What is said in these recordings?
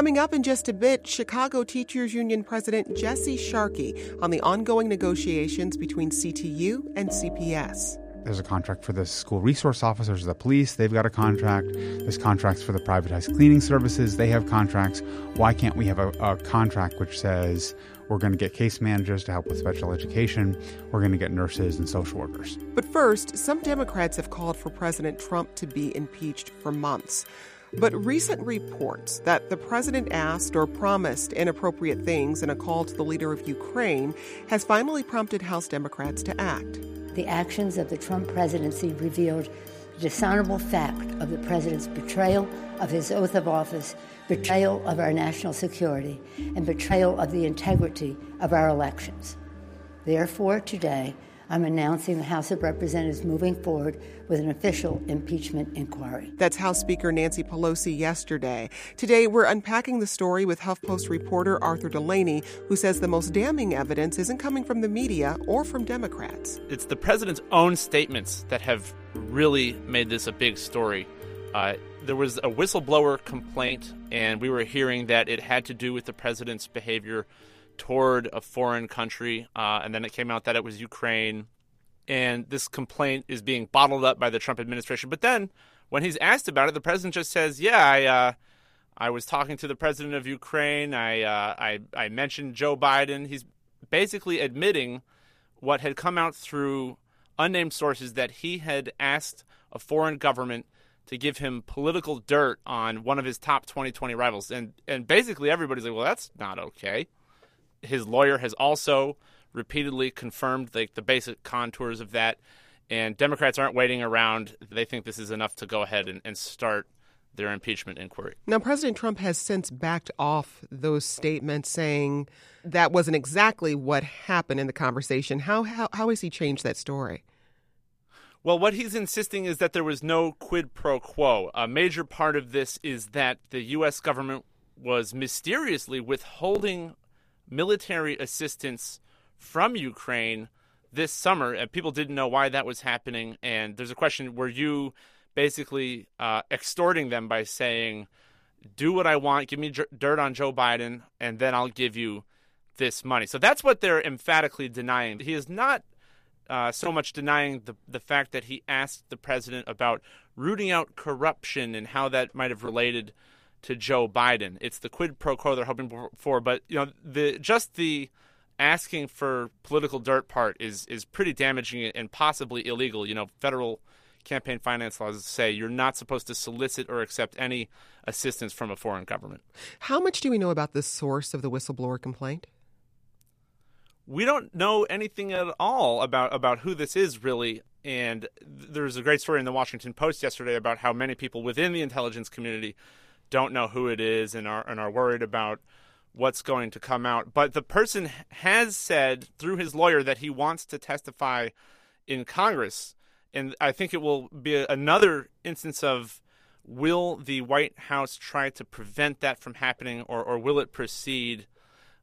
Coming up in just a bit, Chicago Teachers Union President Jesse Sharkey on the ongoing negotiations between CTU and CPS. There's a contract for the school resource officers the police. They've got a contract. There's contracts for the privatized cleaning services. They have contracts. Why can't we have a, a contract which says we're going to get case managers to help with special education? We're going to get nurses and social workers. But first, some Democrats have called for President Trump to be impeached for months. But recent reports that the president asked or promised inappropriate things in a call to the leader of Ukraine has finally prompted House Democrats to act. The actions of the Trump presidency revealed the dishonorable fact of the president's betrayal of his oath of office, betrayal of our national security, and betrayal of the integrity of our elections. Therefore, today, I'm announcing the House of Representatives moving forward with an official impeachment inquiry. That's House Speaker Nancy Pelosi yesterday. Today, we're unpacking the story with HuffPost reporter Arthur Delaney, who says the most damning evidence isn't coming from the media or from Democrats. It's the president's own statements that have really made this a big story. Uh, there was a whistleblower complaint, and we were hearing that it had to do with the president's behavior toward a foreign country, uh, and then it came out that it was Ukraine. And this complaint is being bottled up by the Trump administration. But then, when he's asked about it, the president just says, "Yeah, I, uh, I was talking to the president of Ukraine. I, uh, I, I mentioned Joe Biden." He's basically admitting what had come out through unnamed sources that he had asked a foreign government to give him political dirt on one of his top 2020 rivals. And and basically everybody's like, "Well, that's not okay." His lawyer has also repeatedly confirmed the, the basic contours of that. And Democrats aren't waiting around. They think this is enough to go ahead and, and start their impeachment inquiry. Now, President Trump has since backed off those statements, saying that wasn't exactly what happened in the conversation. How, how, how has he changed that story? Well, what he's insisting is that there was no quid pro quo. A major part of this is that the U.S. government was mysteriously withholding military assistance from Ukraine this summer, and people didn't know why that was happening. And there's a question: Were you basically uh, extorting them by saying, "Do what I want, give me dirt on Joe Biden, and then I'll give you this money"? So that's what they're emphatically denying. He is not. Uh, so much denying the the fact that he asked the president about rooting out corruption and how that might have related to Joe Biden. It's the quid pro quo they're hoping for, but you know, the just the asking for political dirt part is is pretty damaging and possibly illegal. You know, federal campaign finance laws say you're not supposed to solicit or accept any assistance from a foreign government. How much do we know about the source of the whistleblower complaint? We don't know anything at all about about who this is really. And there's a great story in the Washington Post yesterday about how many people within the intelligence community don't know who it is and are and are worried about what's going to come out. But the person has said through his lawyer that he wants to testify in Congress, and I think it will be another instance of will the White House try to prevent that from happening, or or will it proceed?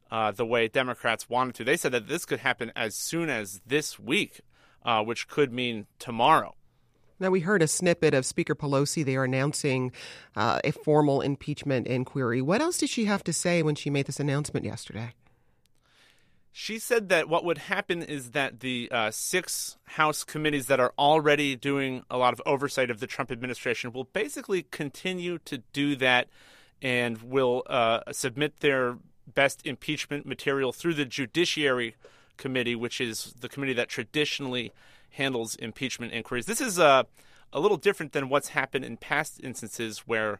Uh, the way Democrats wanted to. They said that this could happen as soon as this week, uh, which could mean tomorrow. Now, we heard a snippet of Speaker Pelosi there announcing uh, a formal impeachment inquiry. What else did she have to say when she made this announcement yesterday? She said that what would happen is that the uh, six House committees that are already doing a lot of oversight of the Trump administration will basically continue to do that and will uh, submit their best impeachment material through the Judiciary Committee, which is the committee that traditionally handles impeachment inquiries. This is uh, a little different than what's happened in past instances where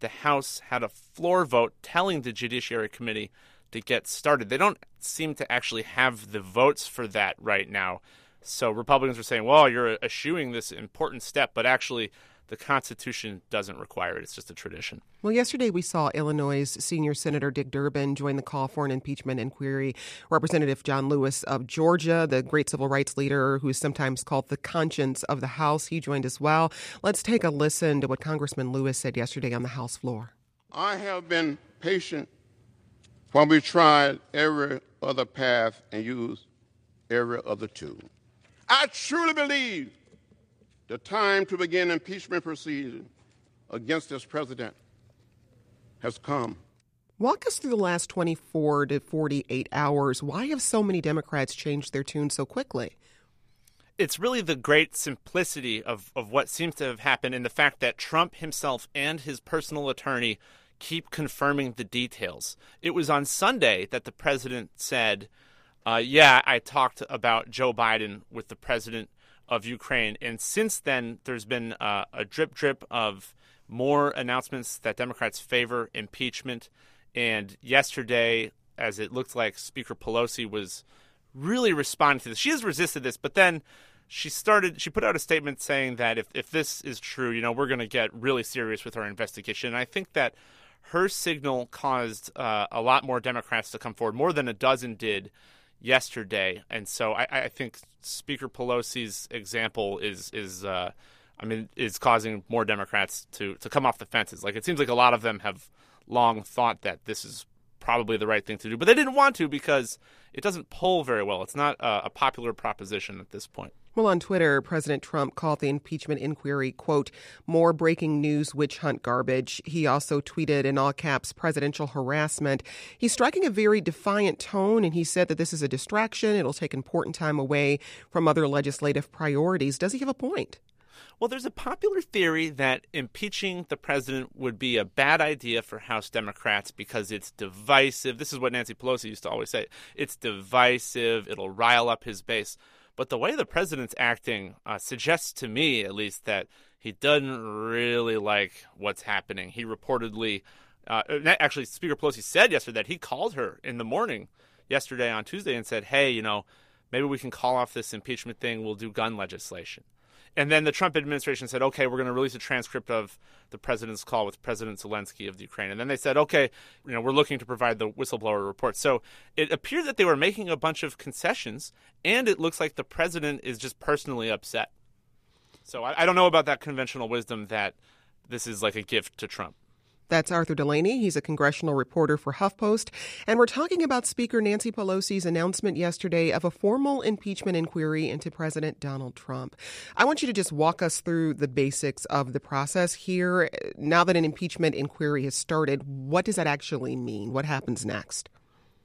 the House had a floor vote telling the Judiciary Committee to get started. They don't seem to actually have the votes for that right now. So Republicans are saying, well, you're eschewing this important step, but actually, the Constitution doesn't require it. It's just a tradition. Well, yesterday we saw Illinois senior Senator Dick Durbin join the call for an impeachment inquiry. Representative John Lewis of Georgia, the great civil rights leader who's sometimes called the conscience of the House, he joined as well. Let's take a listen to what Congressman Lewis said yesterday on the House floor. I have been patient while we tried every other path and used every other tool. I truly believe the time to begin impeachment proceedings against this president has come. Walk us through the last 24 to 48 hours. Why have so many Democrats changed their tune so quickly? It's really the great simplicity of, of what seems to have happened and the fact that Trump himself and his personal attorney keep confirming the details. It was on Sunday that the president said, uh, Yeah, I talked about Joe Biden with the president of Ukraine. And since then, there's been uh, a drip drip of more announcements that Democrats favor impeachment. And yesterday, as it looked like Speaker Pelosi was really responding to this, she has resisted this, but then she started she put out a statement saying that if, if this is true, you know, we're going to get really serious with our investigation. And I think that her signal caused uh, a lot more Democrats to come forward, more than a dozen did yesterday, and so I, I think Speaker Pelosi's example is is uh, I mean is causing more Democrats to to come off the fences. Like it seems like a lot of them have long thought that this is probably the right thing to do, but they didn't want to because it doesn't poll very well. It's not a, a popular proposition at this point. Well, on Twitter, President Trump called the impeachment inquiry, quote, more breaking news witch hunt garbage. He also tweeted in all caps, presidential harassment. He's striking a very defiant tone, and he said that this is a distraction. It'll take important time away from other legislative priorities. Does he have a point? Well, there's a popular theory that impeaching the president would be a bad idea for House Democrats because it's divisive. This is what Nancy Pelosi used to always say it's divisive, it'll rile up his base. But the way the president's acting uh, suggests to me, at least, that he doesn't really like what's happening. He reportedly, uh, actually, Speaker Pelosi said yesterday that he called her in the morning yesterday on Tuesday and said, hey, you know, maybe we can call off this impeachment thing. We'll do gun legislation. And then the Trump administration said, okay, we're going to release a transcript of the president's call with President Zelensky of the Ukraine. And then they said, okay, you know, we're looking to provide the whistleblower report. So it appeared that they were making a bunch of concessions, and it looks like the president is just personally upset. So I, I don't know about that conventional wisdom that this is like a gift to Trump. That's Arthur Delaney. He's a congressional reporter for HuffPost. And we're talking about Speaker Nancy Pelosi's announcement yesterday of a formal impeachment inquiry into President Donald Trump. I want you to just walk us through the basics of the process here. Now that an impeachment inquiry has started, what does that actually mean? What happens next?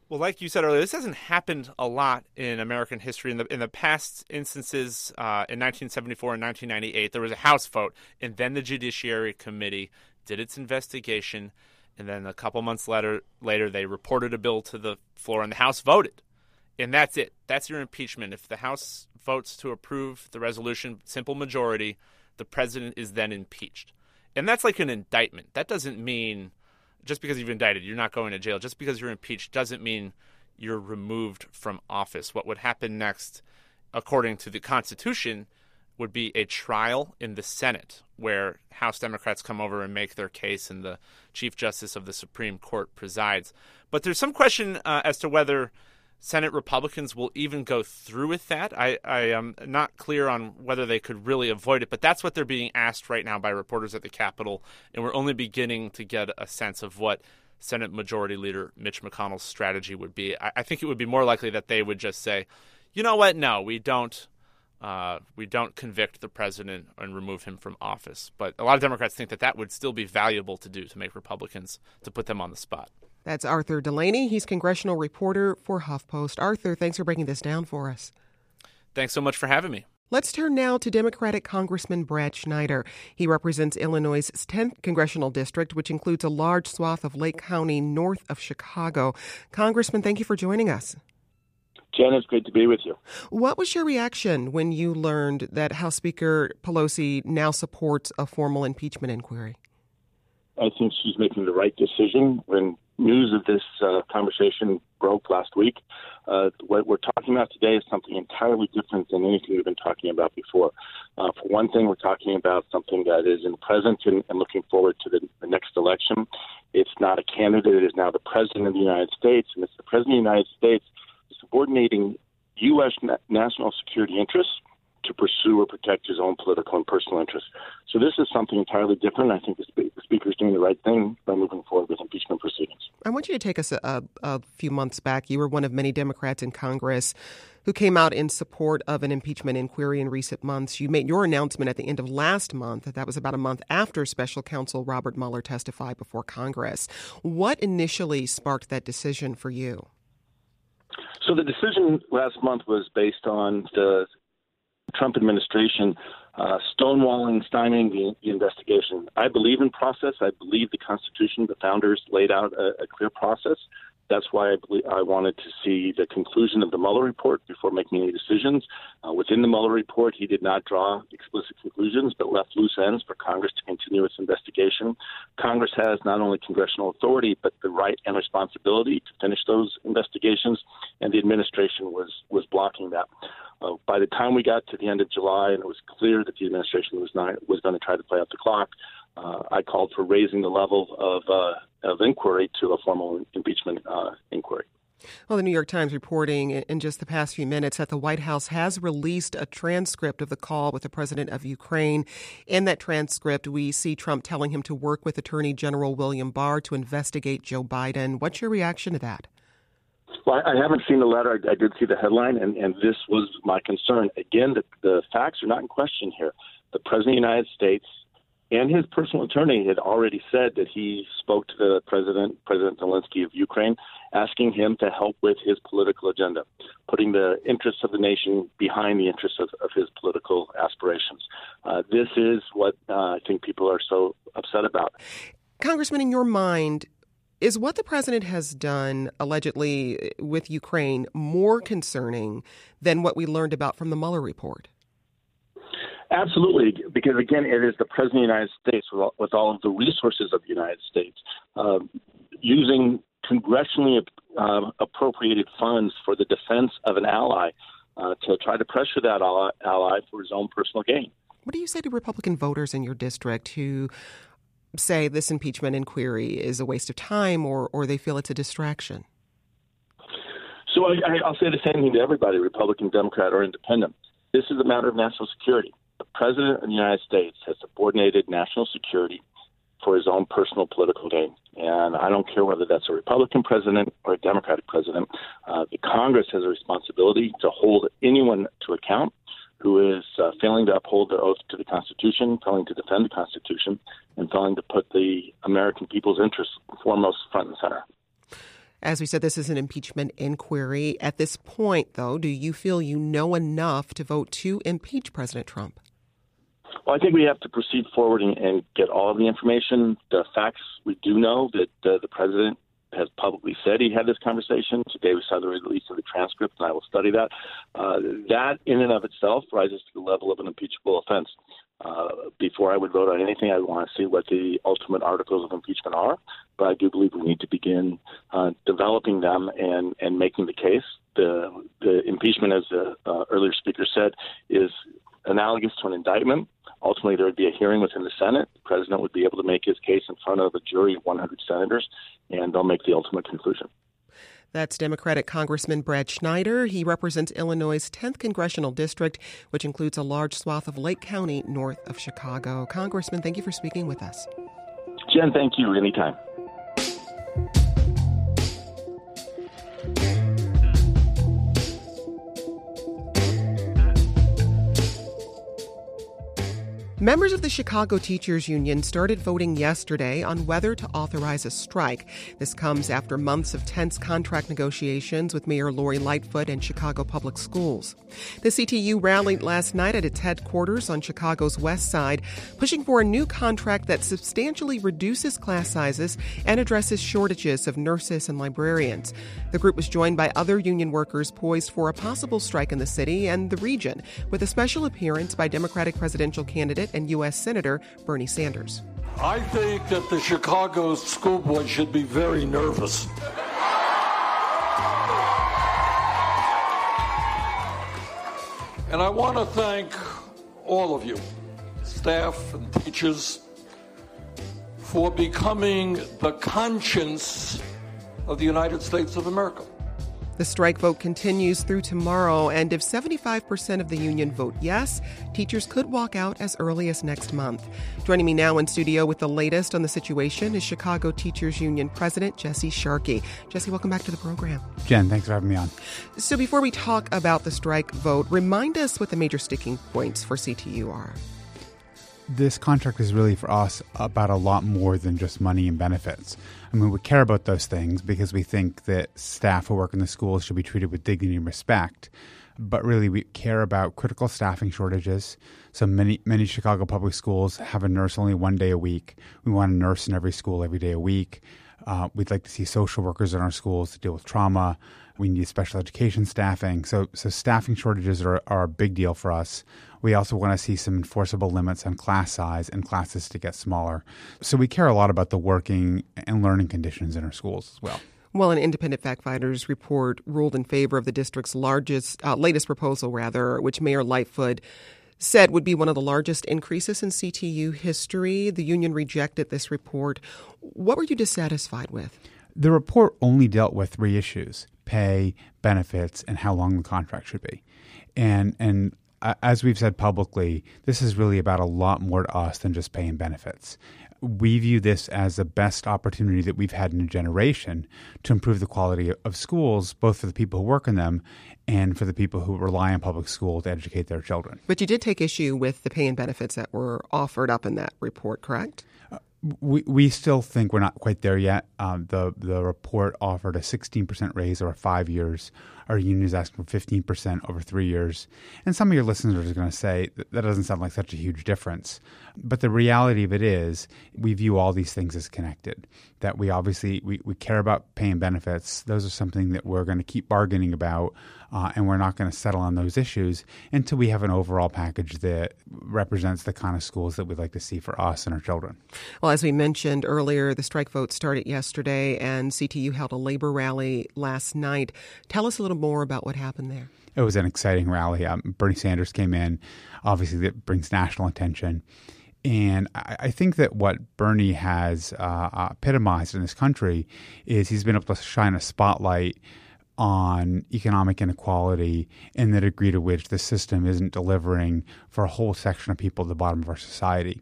Well, like you said earlier, this hasn't happened a lot in American history. In the in the past instances, uh, in 1974 and 1998, there was a House vote, and then the Judiciary Committee did its investigation, and then a couple months later, later they reported a bill to the floor, and the House voted. And that's it. That's your impeachment. If the House votes to approve the resolution, simple majority, the president is then impeached. And that's like an indictment. That doesn't mean just because you've indicted, you're not going to jail. Just because you're impeached doesn't mean you're removed from office. What would happen next, according to the Constitution, would be a trial in the Senate where House Democrats come over and make their case and the Chief Justice of the Supreme Court presides. But there's some question uh, as to whether Senate Republicans will even go through with that. I, I am not clear on whether they could really avoid it, but that's what they're being asked right now by reporters at the Capitol. And we're only beginning to get a sense of what Senate Majority Leader Mitch McConnell's strategy would be. I, I think it would be more likely that they would just say, you know what, no, we don't uh, we don't convict the president and remove him from office. But a lot of Democrats think that that would still be valuable to do to make Republicans to put them on the spot. That's Arthur Delaney. He's congressional reporter for HuffPost. Arthur, thanks for breaking this down for us. Thanks so much for having me. Let's turn now to Democratic Congressman Brad Schneider. He represents Illinois' 10th congressional district, which includes a large swath of Lake County north of Chicago. Congressman, thank you for joining us. Jen, it's great to be with you. What was your reaction when you learned that House Speaker Pelosi now supports a formal impeachment inquiry? I think she's making the right decision when news of this uh, conversation broke last week. Uh, what we're talking about today is something entirely different than anything we've been talking about before. Uh, for one thing, we're talking about something that is in the present and, and looking forward to the, the, next election. It's not a candidate, it is now the President of the United States, and it's the President of the United States subordinating U.S. Na- national security interests to pursue or protect his own political and personal interests. So this is something entirely different. I think the, spe- the speaker is doing the right thing by moving forward with impeachment proceedings. I want you to take us a, a, few months back. You were one of many Democrats in Congress who came out in support of an impeachment inquiry in recent months. You made your announcement at the end of last month. That was about a month after special counsel Robert Mueller testified before Congress. What initially sparked that decision for you? So the decision last month was based on the Trump administration uh, stonewalling, stymieing the, the, investigation. I believe in process. I believe the Constitution, the founders laid out a, a clear process. That's why I, believe, I wanted to see the conclusion of the Mueller report before making any decisions. Uh, within the Mueller report, he did not draw explicit conclusions, but left loose ends for Congress to continue its investigation. Congress has not only congressional authority, but the right and responsibility to finish those investigations, and the administration was was blocking that. Uh, by the time we got to the end of July, and it was clear that the administration was not was going to try to play out the clock, uh, I called for raising the level of uh, of inquiry to a formal impeachment uh, inquiry. Well, the New York Times reporting in just the past few minutes that the White House has released a transcript of the call with the president of Ukraine. In that transcript, we see Trump telling him to work with Attorney General William Barr to investigate Joe Biden. What's your reaction to that? Well, I haven't seen the letter. I, did see the headline, and, and this was my concern. Again, the, the facts are not in question here. The President of the United States and his personal attorney had already said that he spoke to the president, President Zelensky of Ukraine, asking him to help with his political agenda, putting the interests of the nation behind the interests of, of his political aspirations. Uh, this is what uh, I think people are so upset about. Congressman, in your mind, is what the president has done allegedly with Ukraine more concerning than what we learned about from the Mueller report? Absolutely, because again, it is the president of the United States with all, with all of the resources of the United States uh, using congressionally uh, appropriated funds for the defense of an ally uh, to try to pressure that ally, ally for his own personal gain. What do you say to Republican voters in your district who say this impeachment inquiry is a waste of time or, or they feel it's a distraction? So I, will say the same thing to everybody, Republican, Democrat, or Independent. This is a matter of national security. President of the United States has subordinated national security for his own personal political gain. And I don't care whether that's a Republican president or a Democratic president. Uh, the Congress has a responsibility to hold anyone to account who is uh, failing to uphold their oath to the Constitution, failing to defend the Constitution, and failing to put the American people's interests foremost front and center. As we said, this is an impeachment inquiry. At this point, though, do you feel you know enough to vote to impeach President Trump? Well, I think we have to proceed forward and, and get all of the information. The facts we do know that uh, the president has publicly said he had this conversation. Today we saw the release of the transcript, and I will study that. Uh, that, in and of itself, rises to the level of an impeachable offense. Uh, before I would vote on anything, I want to see what the ultimate articles of impeachment are. But I do believe we need to begin uh, developing them and, and making the case. The, the impeachment, as the uh, earlier speaker said, is analogous to an indictment. Ultimately, there would be a hearing within the Senate. The president would be able to make his case in front of a jury of 100 senators, and they'll make the ultimate conclusion. That's Democratic Congressman Brad Schneider. He represents Illinois' 10th congressional district, which includes a large swath of Lake County north of Chicago. Congressman, thank you for speaking with us. Jen, thank you. Anytime. Members of the Chicago Teachers Union started voting yesterday on whether to authorize a strike. This comes after months of tense contract negotiations with Mayor Lori Lightfoot and Chicago Public Schools. The CTU rallied last night at its headquarters on Chicago's west side, pushing for a new contract that substantially reduces class sizes and addresses shortages of nurses and librarians. The group was joined by other union workers poised for a possible strike in the city and the region, with a special appearance by Democratic presidential candidate and U.S. Senator Bernie Sanders. I think that the Chicago School Board should be very nervous. And I want to thank all of you, staff and teachers, for becoming the conscience of the United States of America. The strike vote continues through tomorrow, and if 75% of the union vote yes, teachers could walk out as early as next month. Joining me now in studio with the latest on the situation is Chicago Teachers Union President Jesse Sharkey. Jesse, welcome back to the program. Jen, thanks for having me on. So, before we talk about the strike vote, remind us what the major sticking points for CTU are this contract is really for us about a lot more than just money and benefits. I mean, we care about those things because we think that staff who work in the schools should be treated with dignity and respect. But really, we care about critical staffing shortages. So many many Chicago public schools have a nurse only one day a week. We want a nurse in every school every day a week. Uh, we'd like to see social workers in our schools to deal with trauma. We need special education staffing. So, so staffing shortages are, are a big deal for us. We also want to see some enforceable limits on class size and classes to get smaller. So we care a lot about the working and learning conditions in our schools as well. Well, an independent fact finders report ruled in favor of the district's largest, uh, latest proposal, rather, which Mayor Lightfoot said would be one of the largest increases in CTU history. The union rejected this report. What were you dissatisfied with? The report only dealt with three issues pay, benefits, and how long the contract should be. And, and as we've said publicly, this is really about a lot more to us than just paying benefits. We view this as the best opportunity that we've had in a generation to improve the quality of schools, both for the people who work in them and for the people who rely on public school to educate their children. But you did take issue with the pay and benefits that were offered up in that report, correct? Uh, we, we still think we're not quite there yet. Um, the the report offered a 16% raise over five years our union is asking for 15% over three years. And some of your listeners are going to say that, doesn't sound like such a huge difference. But the reality of it is we view all these things as connected, that we obviously we, we care about paying benefits. Those are something that we're going to keep bargaining about, uh, and we're not going to settle on those issues until we have an overall package that represents the kind of schools that we'd like to see for us and our children. Well, as we mentioned earlier, the strike vote started yesterday, and CTU held a labor rally last night. Tell us a little more about what happened there? It was an exciting rally. Um, Bernie Sanders came in. Obviously, that brings national attention. And I, I think that what Bernie has uh, epitomized in this country is he's been able to shine a spotlight on economic inequality and the degree to which the system isn't delivering for a whole section of people at the bottom of our society.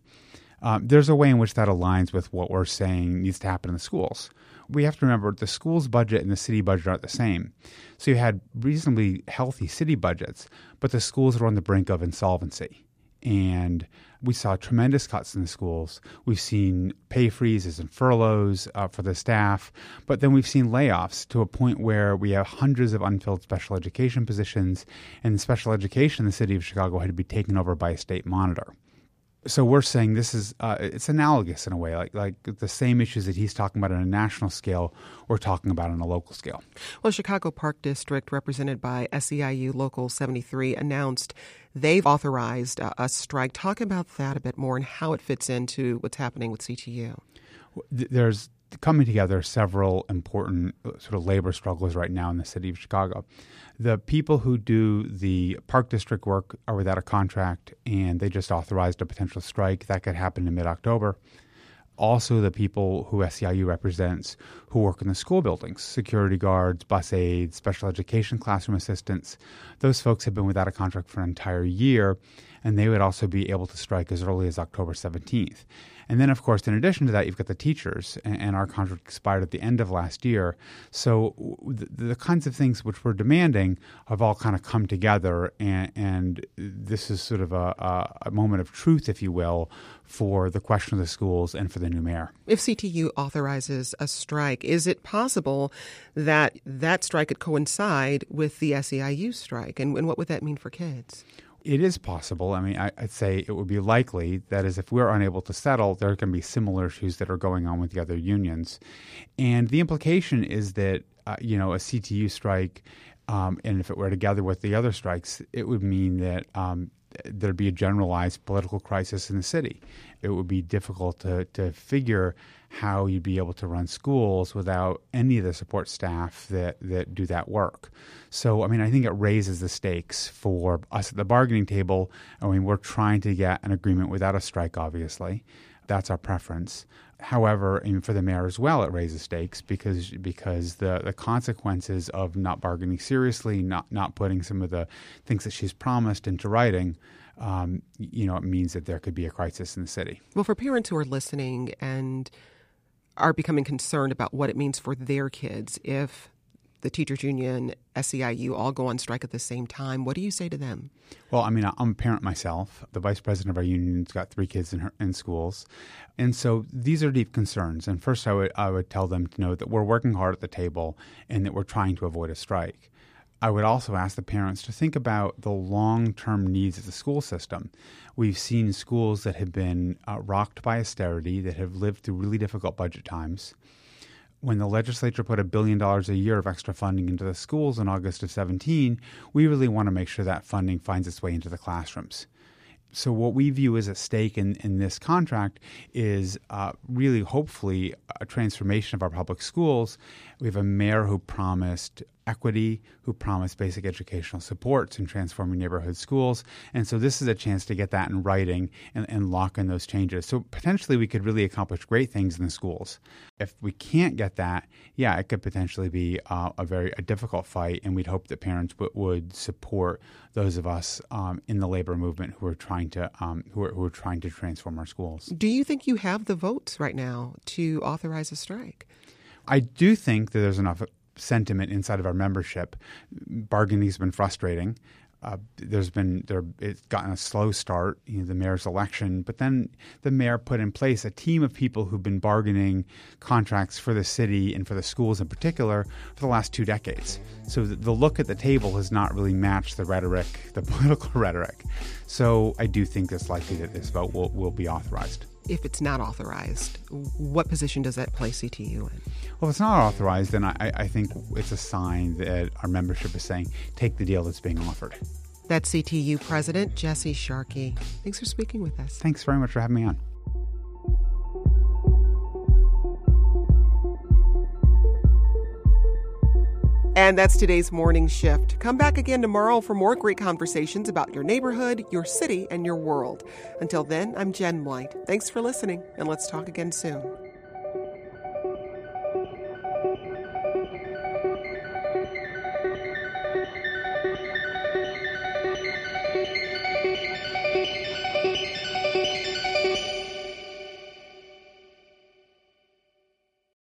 Um, there's a way in which that aligns with what we're saying needs to happen in the schools we have to remember the school's budget and the city budget aren't the same. So you had reasonably healthy city budgets, but the schools were on the brink of insolvency. And we saw tremendous cuts in the schools. We've seen pay freezes and furloughs uh, for the staff, but then we've seen layoffs to a point where we have hundreds of unfilled special education positions, and special education in the city of Chicago had to be taken over by a state monitor so we're saying this is uh, it's analogous in a way, like like the same issues that he's talking about on a national scale, we're talking about on a local scale. Well, Chicago Park District, represented by SEIU Local 73, announced they've authorized a, a strike. Talk about that a bit more and how it fits into what's happening with CTU. There's coming together several important uh, sort of labor struggles right now in the city of Chicago. The people who do the Park District work are without a contract, and they just authorized a potential strike that could happen in mid October. Also, the people who SEIU represents who work in the school buildings security guards, bus aides, special education classroom assistants. Those folks have been without a contract for an entire year, and they would also be able to strike as early as October 17th. And then, of course, in addition to that, you've got the teachers, and, our contract expired at the end of last year. So the, kinds of things which we're demanding have all kind of come together, and, and this is sort of a, a, a moment of truth, if you will, for the question of the schools and for the new mayor. If CTU authorizes a strike, is it possible that that strike could coincide with the SEIU strike? And, and what would that mean for kids? It is possible. I mean, I, would say it would be likely that is, if we're unable to settle, there can be similar issues that are going on with the other unions, and the implication is that uh, you know a CTU strike, um, and if it were together with the other strikes, it would mean that um, there'd be a generalized political crisis in the city. It would be difficult to, to figure how you'd be able to run schools without any of the support staff that, that do that work. So, I mean, I think it raises the stakes for us at the bargaining table. I mean, we're trying to get an agreement without a strike, obviously. That's our preference. However, for the mayor as well, it raises stakes because because the, the consequences of not bargaining seriously, not not putting some of the things that she's promised into writing, um, you know, it means that there could be a crisis in the city. Well, for parents who are listening and are becoming concerned about what it means for their kids if the teachers union, SEIU all go on strike at the same time. What do you say to them? Well, I mean, I'm a parent myself. The vice president of our union's got three kids in her, in schools, and so these are deep concerns. And first, I would I would tell them to know that we're working hard at the table and that we're trying to avoid a strike. I would also ask the parents to think about the long term needs of the school system. We've seen schools that have been uh, rocked by austerity, that have lived through really difficult budget times. When the legislature put a billion dollars a year of extra funding into the schools in August of 17, we really want to make sure that funding finds its way into the classrooms so what we view as a stake in, in this contract is uh, really hopefully a transformation of our public schools. We have a mayor who promised equity, who promised basic educational supports in transforming neighborhood schools. And so this is a chance to get that in writing and, and lock in those changes. So potentially we could really accomplish great things in the schools. If we can't get that, yeah, it could potentially be uh, a very a difficult fight. And we'd hope that parents w- would support those of us um, in the labor movement who are trying to um, who, are, who are trying to transform our schools. Do you think you have the votes right now to authorize a strike? I do think that there's enough sentiment inside of our membership. Bargaining has been frustrating. Uh, there's been there it's gotten a slow start, you know, the mayor's election, but then the mayor put in place a team of people who've been bargaining contracts for the city and for the schools in particular for the last two decades. So the, the look at the table has not really matched the rhetoric, the political rhetoric. So I do think it's likely that this vote will, will be authorized if it's not authorized, what position does that place CTU in? Well, if it's not authorized, then I, I think it's a sign that our membership is saying take the deal that's being offered. That's CTU President Jesse Sharkey. Thanks for speaking with us. Thanks very much for having me on. And that's today's morning shift. Come back again tomorrow for more great conversations about your neighborhood, your city, and your world. Until then, I'm Jen White. Thanks for listening, and let's talk again soon.